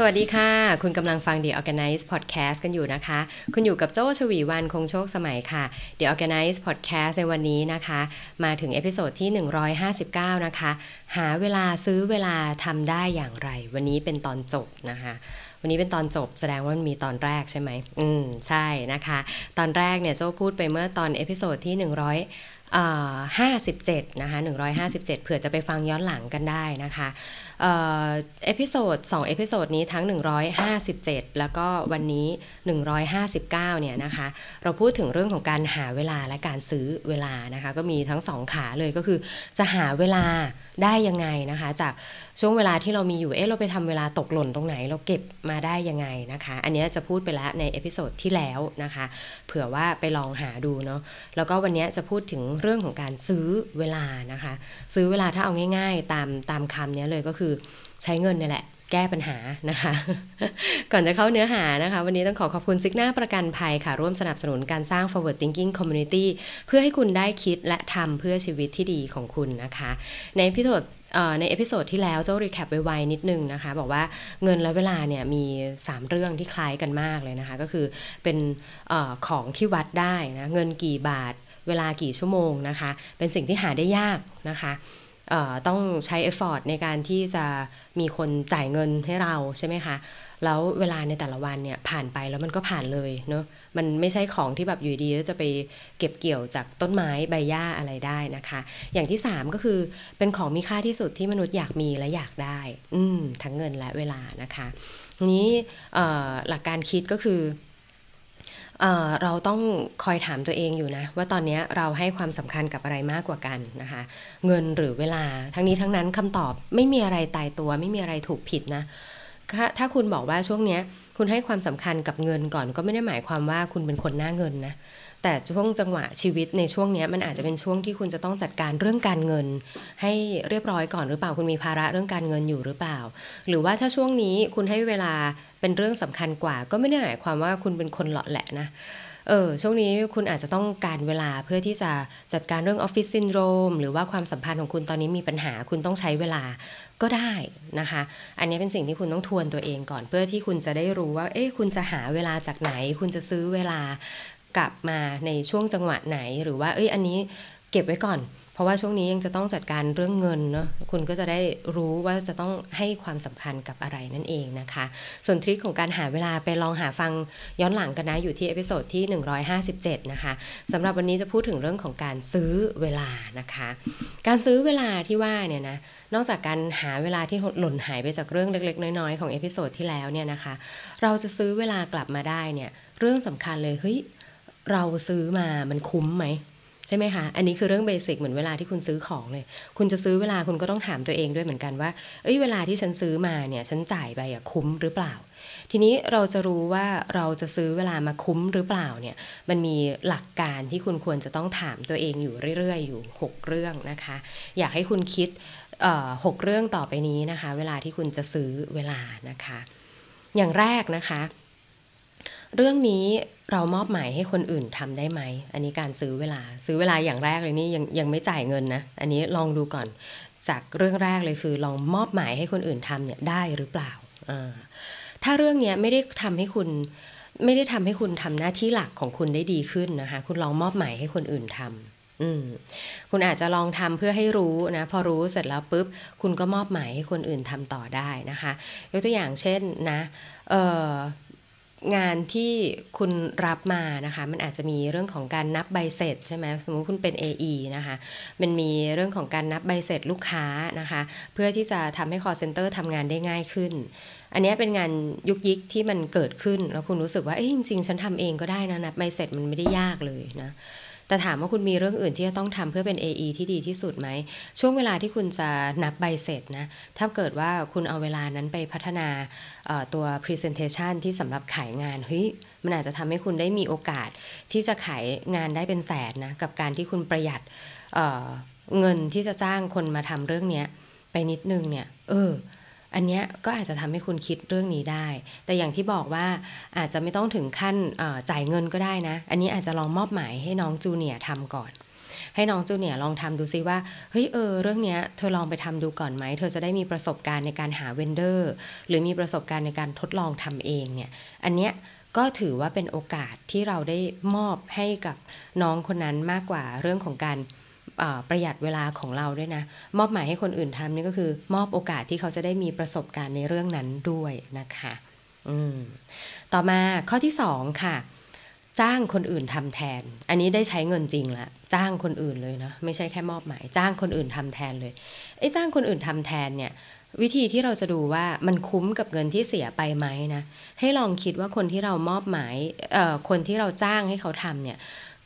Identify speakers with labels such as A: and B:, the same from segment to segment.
A: สวัสดีค่ะ คุณกำลังฟัง The ORGANICE Podcast กันอยู่นะคะ คุณอยู่กับโจชวีวันคงโชคสมัยค่ะ The Organize Podcast ในวันนี้นะคะ มาถึง episode ที่ 159 นะคะ หาเวลาซื้อเวลาทำได้อย่างไร วันนี้เป็นตอนจบนะคะวันนี้เป็นตอนจบแสดงว่ามันมีตอนแรกใช่ไหม อืม ใช่นะคะ ตอนแรกเนี่ยโจ้พูดไปเมื่อตอน episode ที่ 100ห้าสิบเจ็ดนะคะหนึ่งร้อยห้าสิบเจ็ดเผื่อจะไปฟังย้อนหลังกันได้นะคะ episode สอง episode นี้ทั้ง 157 แล้วก็วันนี้ 159 เนี่ยนะคะ เราพูดถึงเรื่องของการหาเวลาและการซื้อเวลานะคะ ก็มีทั้งสองขาเลยก็คือจะหาเวลาได้ยังไงนะคะ จากช่วงเวลาที่เรามีอยู่ เอ๊ะ เราไปทำเวลาตกหล่นตรงไหน เราเก็บมาได้ยังไงนะคะ อันนี้จะพูดไปแล้วใน episode ที่แล้วนะคะ เผื่อว่าไปลองหาดูเนาะ แล้วก็วันนี้จะพูดถึงเรื่องของการซื้อเวลานะคะ ซื้อเวลาถ้าเอาง่าย ๆ ตามตามคำนี้เลยก็คือใช้เงินนี่แหละแก้ปัญหานะคะ ก่อนจะเข้าเนื้อหานะคะ วันนี้ต้องขอขอบคุณ Cigna ประกันภัยค่ะ ร่วมสนับสนุนการสร้าง forward thinking community เพื่อให้คุณได้คิดและทำเพื่อชีวิตที่ดีของคุณนะคะ ในพิโดใน episode ที่แล้วโจ้ recap ไวๆนิดนึงนะคะ บอกว่าเงินและเวลาเนี่ยมี 3 เรื่องที่คล้ายกันมากเลยนะคะ ก็คือเป็นของที่วัดได้นะเงินกี่บาท เวลากี่ชั่วโมงนะคะ เป็นสิ่งที่หาได้ยากนะคะต้องใช้ effort ในการที่จะมีคนจ่ายเงินให้เราใช่ไหมคะ แล้วเวลาในแต่ละวันเนี่ยผ่านไปแล้วมันก็ผ่านเลยเนาะ มันไม่ใช่ของที่แบบอยู่ดีแล้วจะไปเก็บเกี่ยวจากต้นไม้ใบหญ้าอะไรได้นะคะ อย่างที่ 3 ก็คือเป็นของมีค่าที่สุดที่มนุษย์อยากมีและอยากได้ อืมทั้งเงินและเวลานะคะ นี้หลักการคิดก็คือ เราต้องคอยถามตัวเองอยู่นะ ว่าตอนนี้เราให้ความสำคัญกับอะไรมากกว่ากันนะคะ เงินหรือเวลาทั้งนี้ทั้งนั้นคำตอบไม่มีอะไรตายตัว ไม่มีอะไรถูกผิดนะถ้าคุณบอกว่าช่วงนี้คุณให้ความสำคัญกับเงินก่อนก็ไม่ได้หมายความว่าคุณเป็นคนหน้าเงินนะ แต่ช่วงจังหวะชีวิตในช่วงนี้มันอาจจะเป็นช่วงที่คุณจะต้องจัดการเรื่องการเงิน ให้เรียบร้อยก่อนหรือเปล่าคุณมีภาระเรื่องการเงินอยู่หรือเปล่า หรือว่าถ้าช่วงนี้คุณให้เวลาเป็นเรื่องสำคัญกว่า ก็ไม่ได้หมายความว่าคุณเป็นคนหลาะแหละนะเออช่วงนี้คุณอาจจะต้องการเวลาเพื่อที่จะจัดการเรื่องออฟฟิศซินโดรมหรือว่าความสัมพันธ์ของคุณตอนนี้มีปัญหาคุณต้องใช้เวลาก็ได้นะคะ อันนี้เป็นสิ่งที่คุณต้องทวนตัวเองก่อนเพื่อที่คุณจะได้รู้ว่า เอ๊ะคุณจะหาเวลาจากไหน คุณจะซื้อเวลา กลับมาในช่วงจังหวะไหน หรือว่าเอ้ยอันนี้เก็บไว้ก่อน เพราะว่าช่วงนี้ยังจะต้องจัดการเรื่องเงินเนาะคุณก็จะได้รู้ว่าจะต้องให้ความสำคัญกับอะไรนั่นเองนะคะ ส่วน trick ของการหาเวลาไปลองหาฟังย้อนหลังกันนะ อยู่ที่ episode ที่ 157 นะคะสำหรับวันนี้จะพูดถึงเรื่องของการซื้อเวลานะคะ การซื้อเวลาที่ว่าเนี่ยนะนอกจากการหาเวลาที่หล่นหายไปจากเรื่องเล็ก ๆ น้อยๆของ episode ที่แล้วเนี่ยนะคะ เราจะซื้อเวลากลับมาได้เนี่ยเรื่องสำคัญเลยเฮ้ย เราซื้อมามันคุ้มไหมใช่ไหมคะ อันนี้คือเรื่อง basic เหมือนเวลาที่คุณซื้อของเลย คุณจะซื้อเวลาคุณก็ต้องถามตัวเองด้วยเหมือนกันว่า เอ้ยเวลาที่ฉันซื้อมาเนี่ยฉันจ่ายไปอะคุ้มหรือเปล่า ทีนี้เราจะรู้ว่าเราจะซื้อเวลามาคุ้มหรือเปล่าเนี่ย มันมีหลักการที่คุณควรจะต้องถามตัวเองอยู่เรื่อยๆ อยู่ 6 เรื่องนะคะ อยากให้คุณคิดหกเรื่องต่อไปนี้นะคะ เวลาที่คุณจะซื้อเวลานะคะ อย่างแรกนะคะ เรื่องนี้เรามอบหมายให้คนอื่นทำได้ไหม อันนี้การซื้อเวลา ซื้อเวลาอย่างแรกเลยนี่ยังยังไม่จ่ายเงินนะ อันนี้ลองดูก่อน จากเรื่องแรกเลยคือ ลองมอบหมายให้คนอื่นทำเนี่ยได้หรือเปล่า ถ้าเรื่องนี้ไม่ได้ทำให้คุณไม่ได้ทำให้คุณทำหน้าที่หลักของคุณได้ดีขึ้นนะคะ คุณลองมอบหมายให้คนอื่นทำอืมคุณอาจจะลองทำเพื่อให้รู้นะ พอรู้เสร็จแล้วปุ๊บ คุณก็มอบหมายให้คนอื่นทำต่อได้นะคะ ยกตัวอย่างเช่นนะ เออ งานที่คุณรับมานะคะ มันอาจจะมีเรื่องของการนับใบเสร็จใช่ไหมสมมุติคุณเป็น AE นะคะ มันมีเรื่องของการนับใบเสร็จลูกค้านะคะ เพื่อที่จะทำให้ call center ทำงานได้ง่ายขึ้น อันนี้เป็นงานยุกยิกที่มันเกิดขึ้น แล้วคุณรู้สึกว่าเอ้ยจริงๆ ฉันทำเองก็ได้นะนับใบเสร็จมันไม่ได้ยากเลยนะ แต่ถามว่าคุณมีเรื่องอื่นที่จะต้องทำเพื่อเป็น AE ที่ดีที่สุดไหม ช่วงเวลาที่คุณจะนับใบเสร็จนะ ถ้าเกิดว่าคุณเอาเวลานั้นไปพัฒนาตัว Presentation ที่สำหรับขายงานเฮ้ยมันอาจจะทำให้คุณได้มีโอกาสที่จะขายงานได้เป็นแสนนะกับการที่คุณประหยัดเเงินที่จะจ้างคนมาทำเรื่องนี้ไปนิดนึงเนี่ย เออ อันเนี้ยก็อาจจะทำให้คุณคิดเรื่องนี้ได้ แต่อย่างที่บอกว่าอาจจะไม่ต้องถึงขั้นจ่ายเงินก็ได้นะ อันนี้อาจจะลองมอบหมายให้น้องจูเนียร์ทำก่อน ให้น้องจูเนียร์ลองทำดูซิว่า เฮ้ยเออเรื่องเนี้ยเธอลองไปทำดูก่อนไหม เธอจะได้มีประสบการณ์ในการหาเวนเดอร์ หรือมีประสบการณ์ในการทดลองทำเองเนี่ย อันเนี้ยก็ถือว่าเป็นโอกาสที่เราได้มอบให้กับน้องคนนั้นมากกว่าเรื่องของการ ประหยัดเวลาของเราด้วยนะ มอบหมายให้คนอื่นทำนี่ก็คือ มอบโอกาสที่เขาจะได้มีประสบการณ์ในเรื่องนั้นด้วยนะคะต่อมาข้อที่สองค่ะ จ้างคนอื่นทำแทน อันนี้ได้ใช้เงินจริงละจ้างคนอื่นเลยนะไม่ใช่แค่มอบหมาย จ้างคนอื่นทำแทนเลยไอ้จ้างคนอื่นทำแทนเนี่ยวิธีที่เราจะดูว่ามันคุ้มกับเงินที่เสียไปไหมนะให้ลองคิดว่าคนที่เรามอบหมายคนที่เราจ้างให้เขาทำเนี่ย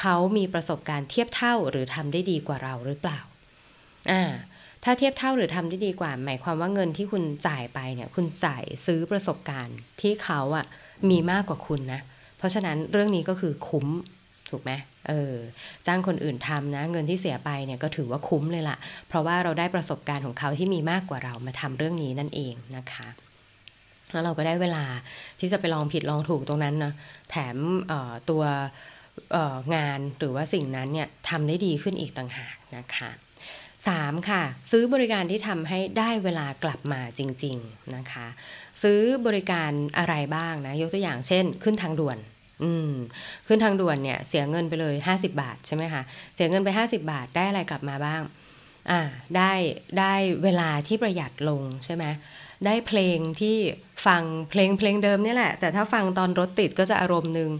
A: เขามีประสบการณ์เทียบเท่าหรือทำได้ดีกว่าเราหรือเปล่าอ่าถ้าเทียบเท่าหรือทำได้ดีกว่า หมายความว่าเงินที่คุณจ่ายไปเนี่ยคุณจ่ายซื้อประสบการณ์ที่เขาอะมีมากกว่าคุณนะ เพราะฉะนั้นเรื่องนี้ก็คือคุ้มถูกไหมเออจ้างคนอื่นทำนะ เงินที่เสียไปเนี่ยก็ถือว่าคุ้มเลยละ่ะ เพราะว่าเราได้ประสบการณ์ของเขาที่มีมากกว่าเรามาทำเรื่องนี้นั่นเองนะคะแล้วเราก็ได้เวลาที่จะไปลองผิดลองถูกตรงนั้นนะแถมตัว งานหรือว่าสิ่งนั้นเนี่ยทำได้ดีขึ้นอีกต่างหากนะคะ 3. ค่ะ ซื้อบริการที่ทำให้ได้เวลากลับมาจริง ๆนะคะ ซื้อบริการอะไรบ้างนะ ยกตัวอย่างเช่น ขึ้นทางด่วน อืม ขึ้นทางด่วนเนี่ยเสียเงินไปเลย 50 บาทใช่ไหมคะเสียเงินไป 50 บาทได้อะไรกลับมาบ้าง อ่าได้ได้เวลาที่ประหยัดลงใช่ไหม ได้เพลงที่ฟังเพลงเพลงเดิมนี่แหละ แต่ถ้าฟังตอนรถติดก็จะอารมณ์หนึ่ง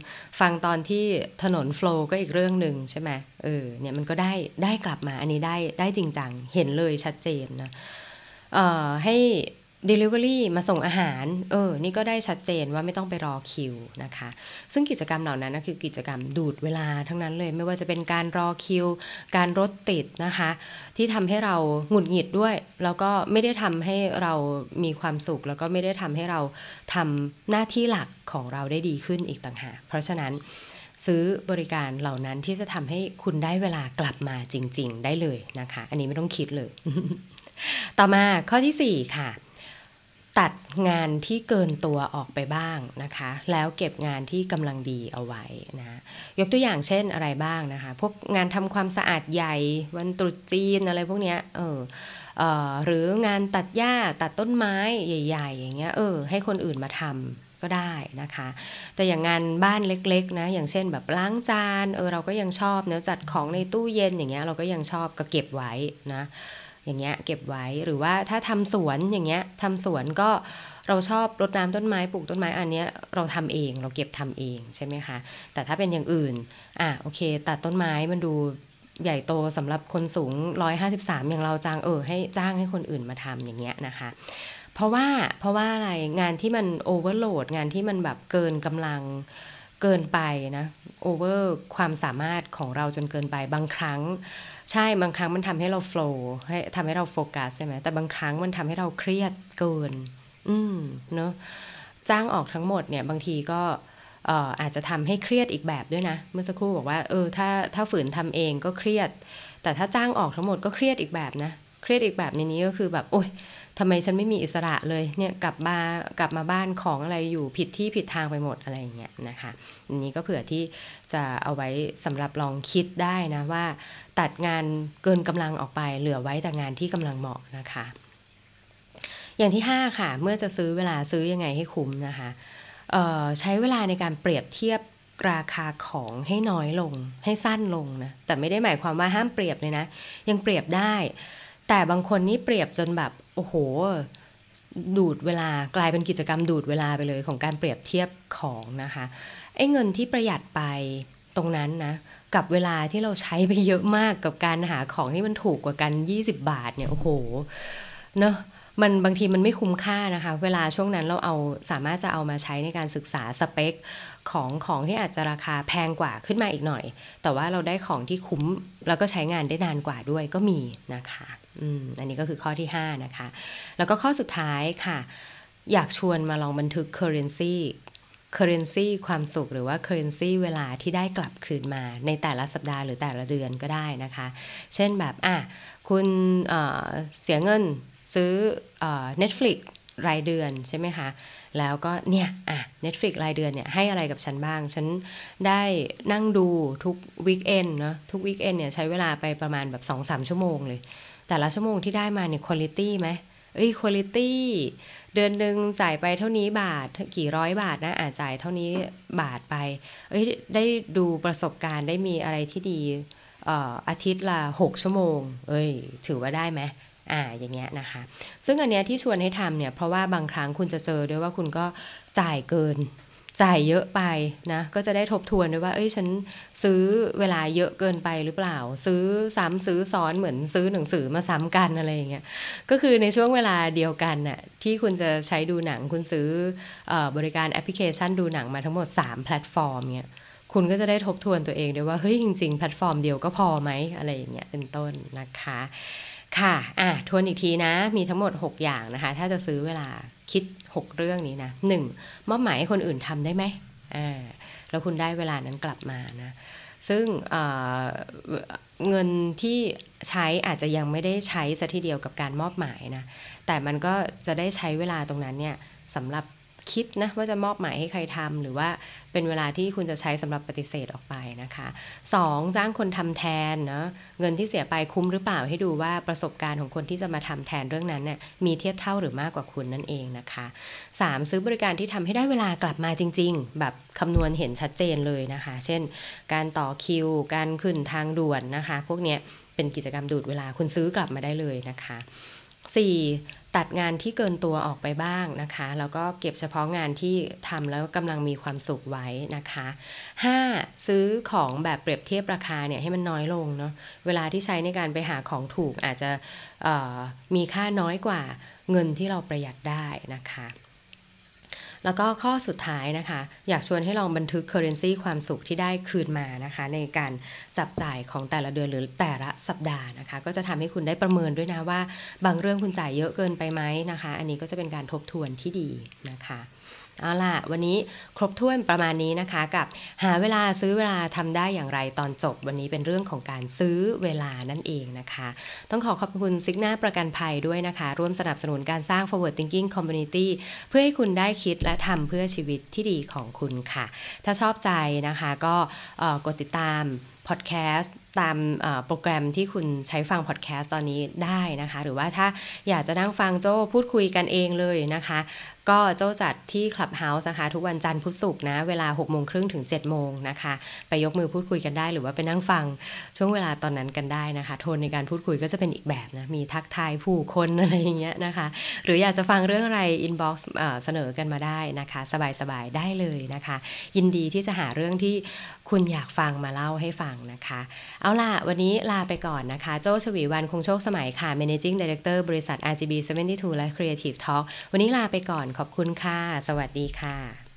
A: ฟังตอนที่ถนนโฟล์ก็อีกเรื่องหนึ่งใช่ไหมเออเนี่ยมันก็ได้ได้กลับมาอันนี้ได้ได้จริงจังเห็นเลยชัดเจนนะเอ่อให้ Delivery มาส่งอาหาร เออ นี่ก็ได้ชัดเจนว่าไม่ต้องไปรอคิวนะคะ ซึ่งกิจกรรมเหล่านั้นนะคือกิจกรรมดูดเวลาทั้งนั้นเลย ไม่ว่าจะเป็นการรอคิว การรถติดนะคะ ที่ทำให้เราหงุดหงิดด้วย แล้วก็ไม่ได้ทำให้เรามีความสุข แล้วก็ไม่ได้ทำให้เราทำหน้าที่หลักของเราได้ดีขึ้นอีกต่างหาก เพราะฉะนั้นซื้อบริการเหล่านั้นที่จะทำให้คุณได้เวลากลับมาจริง ๆ ได้เลยนะคะ อันนี้ไม่ต้องคิดเลย ต่อมาข้อที่4ค่ะ ตัดงานที่เกินตัวออกไปบ้างนะคะ แล้วเก็บงานที่กำลังดีเอาไว้นะยกตัวอย่างเช่นอะไรบ้างนะคะ พวกงานทำความสะอาดใหญ่วันตรุษจีนอะไรพวกเนี้ยเออเออหรืองานตัดหญ้าตัดต้นไม้ใหญ่ ๆ อย่างเงี้ยเออให้คนอื่นมาทำก็ได้นะคะ แต่อย่างงานบ้านเล็กๆนะ อย่างเช่นแบบล้างจาน เออเราก็ยังชอบเนื้อจัดของในตู้เย็นอย่างเงี้ยเราก็ยังชอบก็เก็บไว้นะ อย่างเงี้ยเก็บไว้หรือว่าถ้าทำสวนอย่างเงี้ยทำสวนก็เราชอบรดน้ำต้นไม้ปลูกต้นไม้อันเนี้ยเราทำเองเราเก็บทำเองใช่ไหมคะ แต่ถ้าเป็นอย่างอื่นอะโอเคตัดต้นไม้มันดูใหญ่โตสำหรับคนสูง 153 อย่างเราจ้างเออให้จ้างให้คนอื่นมาทำอย่างเงี้ยนะคะ เพราะว่าเพราะว่าอะไรงานที่มัน overload งานที่มันแบบเกินกำลัง เกินไปนะ over ความสามารถของเราจนเกินไปบางครั้ง ใช่บางครั้งมันทำให้เรา flow ให้ทำให้เราโฟกัสใช่ไหมแต่บางครั้งมันทำให้เราเครียดเกิน อืมเนาะจ้างออกทั้งหมดเนี่ยบางทีก็อาจจะทำให้เครียดอีกแบบด้วยนะ เมื่อสักครู่บอกว่าเออถ้าถ้าฝืนทำเองก็เครียด แต่ถ้าจ้างออกทั้งหมดก็เครียดอีกแบบนะ เครียดอีกแบบในนี้ก็คือแบบโอ้ย ทำไมฉันไม่มีอิสระเลยเนี่ยกลับมากลับมาบ้านของอะไรอยู่ผิดที่ผิดทางไปหมดอะไรอย่างเงี้ยนะคะอันนี้ก็เผื่อที่จะเอาไว้สำหรับลองคิดได้นะว่า ตัดงานเกินกำลังออกไป เหลือไว้แต่งานที่กำลังเหมาะนะคะ อย่างที่ 5 ค่ะ เมื่อจะซื้อเวลาซื้อยังไงให้คุ้มนะคะใช้เวลาในการเปรียบเทียบราคาของให้น้อยลงให้สั้นลงนะแต่ไม่ได้หมายความว่าห้ามเปรียบเลยนะ ยังเปรียบได้ แต่บางคนนี่เปรียบจนแบบโอ้โห ดูดเวลากลายเป็นกิจกรรมดูดเวลาไปเลยของการเปรียบเทียบของนะคะไอ้เงินที่ประหยัดไปตรงนั้นนะกับเวลาที่เราใช้ไปเยอะมากกับการหาของที่มันถูกกว่ากัน 20 บาทเนี่ยโอ้โหเนาะมันบางทีมันไม่คุ้มค่านะคะ เวลาช่วงนั้นเราเอาสามารถจะเอามาใช้ในการศึกษาสเปคของของที่อาจจะราคาแพงกว่าขึ้นมาอีกหน่อย แต่ว่าเราได้ของที่คุ้มแล้วก็ใช้งานได้นานกว่าด้วยก็มีนะคะ อันนี้ก็คือข้อที่ 5 นะคะ แล้วก็ข้อสุดท้ายค่ะ อยากชวนมาลองบันทึก currency currency ความสุขหรือว่า currency เวลาที่ได้กลับคืนมาในแต่ละสัปดาห์หรือแต่ละเดือนก็ได้นะคะ เช่นแบบอะคุณเเสียเงินซื้ออ Netflix รายเดือนใช่ไหมคะ แล้วก็เนี่ยอะ Netflix รายเดือนเนี่ยให้อะไรกับฉันบ้าง ฉันได้นั่งดูทุกวีคเอนเนาะทุกวีคเอนเนี่ยใช้เวลาไปประมาณแบบ2-3 ชั่วโมงเลย แต่ละชั่วโมงที่ได้มาเนี่ยคุณภาพไหมเอ้ยคุณภาพเดือนหนึ่งจ่ายไปเท่านี้บาทกี่ร้อยบาทนะอาจจ่ายเท่านี้บาทไป เอ้ยได้ดูประสบการณ์ได้มีอะไรที่ดีอาทิตย์ละ6ชั่วโมง เอ้ย ถือว่าได้ไหมอ่าอย่างเงี้ยนะคะ ซึ่งอันเนี้ยที่ชวนให้ทำเนี่ย เพราะว่าบางครั้งคุณจะเจอด้วยว่าคุณก็จ่ายเกิน จ่ายเยอะไปนะก็จะได้ทบทวนด้วยว่า เอ้ยฉันซื้อเวลาเยอะเกินไปหรือเปล่า ซื้อซ้ำซื้อซ้อนเหมือนซื้อหนังสือมาซ้ำกันอะไรอย่างเงี้ยก็คือในช่วงเวลาเดียวกันน่ะที่คุณจะใช้ดูหนังคุณซื้อบริการแอปพลิเคชันดูหนังมาทั้งหมด 3 แพลตฟอร์มเนี่ยคุณก็จะได้ทบทวนตัวเองด้วยว่าเฮ้ยจริงๆแพลตฟอร์มเดียวก็พอไหมอะไรอย่างเงี้ยเป็นต้นนะคะ ค่ะอะทวนอีกทีนะมีทั้งหมด 6 อย่างนะคะ ถ้าจะซื้อเวลา คิด 6 เรื่องนี้นะหนึ่งมอบหมายให้คนอื่นทำได้ไหมอ่าแล้วคุณได้เวลานั้นกลับมานะซึ่งเเงินที่ใช้อาจจะยังไม่ได้ใช้ซะทีเดียวกับการมอบหมายนะแต่มันก็จะได้ใช้เวลาตรงนั้นเนี่ยสำหรับ คิดนะว่าจะมอบหมายให้ใครทำหรือว่าเป็นเวลาที่คุณจะใช้สำหรับปฏิเสธออกไปนะคะ 2. จ้างคนทำแทนเนาะเงินที่เสียไปคุ้มหรือเปล่าให้ดูว่าประสบการณ์ของคนที่จะมาทำแทนเรื่องนั้นเนี่ยมีเทียบเท่าหรือมากกว่าคุณนั่นเองนะคะ 3. ซื้อบริการที่ทำให้ได้เวลากลับมาจริง ๆ แบบคำนวณเห็นชัดเจนเลยนะคะ เช่น การต่อคิว การขึ้นทางด่วนนะคะ พวกเนี้ยเป็นกิจกรรมดูดเวลาคุณซื้อกลับมาได้เลยนะคะ 4. ตัดงานที่เกินตัวออกไปบ้างนะคะ แล้วก็เก็บเฉพาะงานที่ทำแล้วกำลังมีความสุขไว้นะคะ 5. ซื้อของแบบเปรียบเทียบราคาเนี่ยให้มันน้อยลงเนาะเวลาที่ใช้ในการไปหาของถูกอาจจะมีค่าน้อยกว่าเงินที่เราประหยัดได้นะคะ แล้วก็ข้อสุดท้ายนะคะ อยากชวนให้ลองบันทึก currency ความสุขที่ได้คืนมานะคะ ในการจับจ่ายของแต่ละเดือนหรือแต่ละสัปดาห์นะคะ ก็จะทำให้คุณได้ประเมินด้วยนะว่า บางเรื่องคุณจ่ายเยอะเกินไปไหมนะคะ อันนี้ก็จะเป็นการทบทวนที่ดีนะคะ เอาล่ะ วันนี้ครบถ้วนประมาณนี้นะคะ กับหาเวลาซื้อเวลาทำได้อย่างไรตอนจบ วันนี้เป็นเรื่องของการซื้อเวลานั่นเองนะคะ ต้องขอขอบคุณซิกนาประกันภัยด้วยนะคะ ร่วมสนับสนุนการสร้าง forward thinking community เพื่อให้คุณได้คิดและทำเพื่อชีวิตที่ดีของคุณค่ะ ถ้าชอบใจนะคะก็กดติดตามพอดแคสต์ตามโปรแกรมที่คุณใช้ฟังพอดแคสต์ตอนนี้ได้นะคะ หรือว่าถ้าอยากจะนั่งฟังโจ้พูดคุยกันเองเลยนะคะ ก็เจ้าจัดที่ Clubhouse นะคะทุกวันจันทร์พุธศุกร์นะ เวลา6โมงครึ่งถึง7โมงนะคะ ไปยกมือพูดคุยกันได้ หรือว่าไปนั่งฟังช่วงเวลาตอนนั้นกันได้นะคะ โทนในการพูดคุยก็จะเป็นอีกแบบนะ มีทักทายผู้คนอะไรอย่างเงี้ยนะคะ หรืออยากจะฟังเรื่องอะไร inbox เสนอกันมาได้นะคะ สบายๆได้เลยนะคะ ยินดีที่จะหาเรื่องที่คุณอยากฟังมาเล่าให้ฟังนะคะ เอาล่ะ วันนี้ลาไปก่อนนะคะ โจชวีวันคงโชคสมัยค่ะ managing director บริษัท RGB 72 และ Creative Talk วันนี้ลาไปก่อนขอบคุณค่ะ สวัสดีค่ะ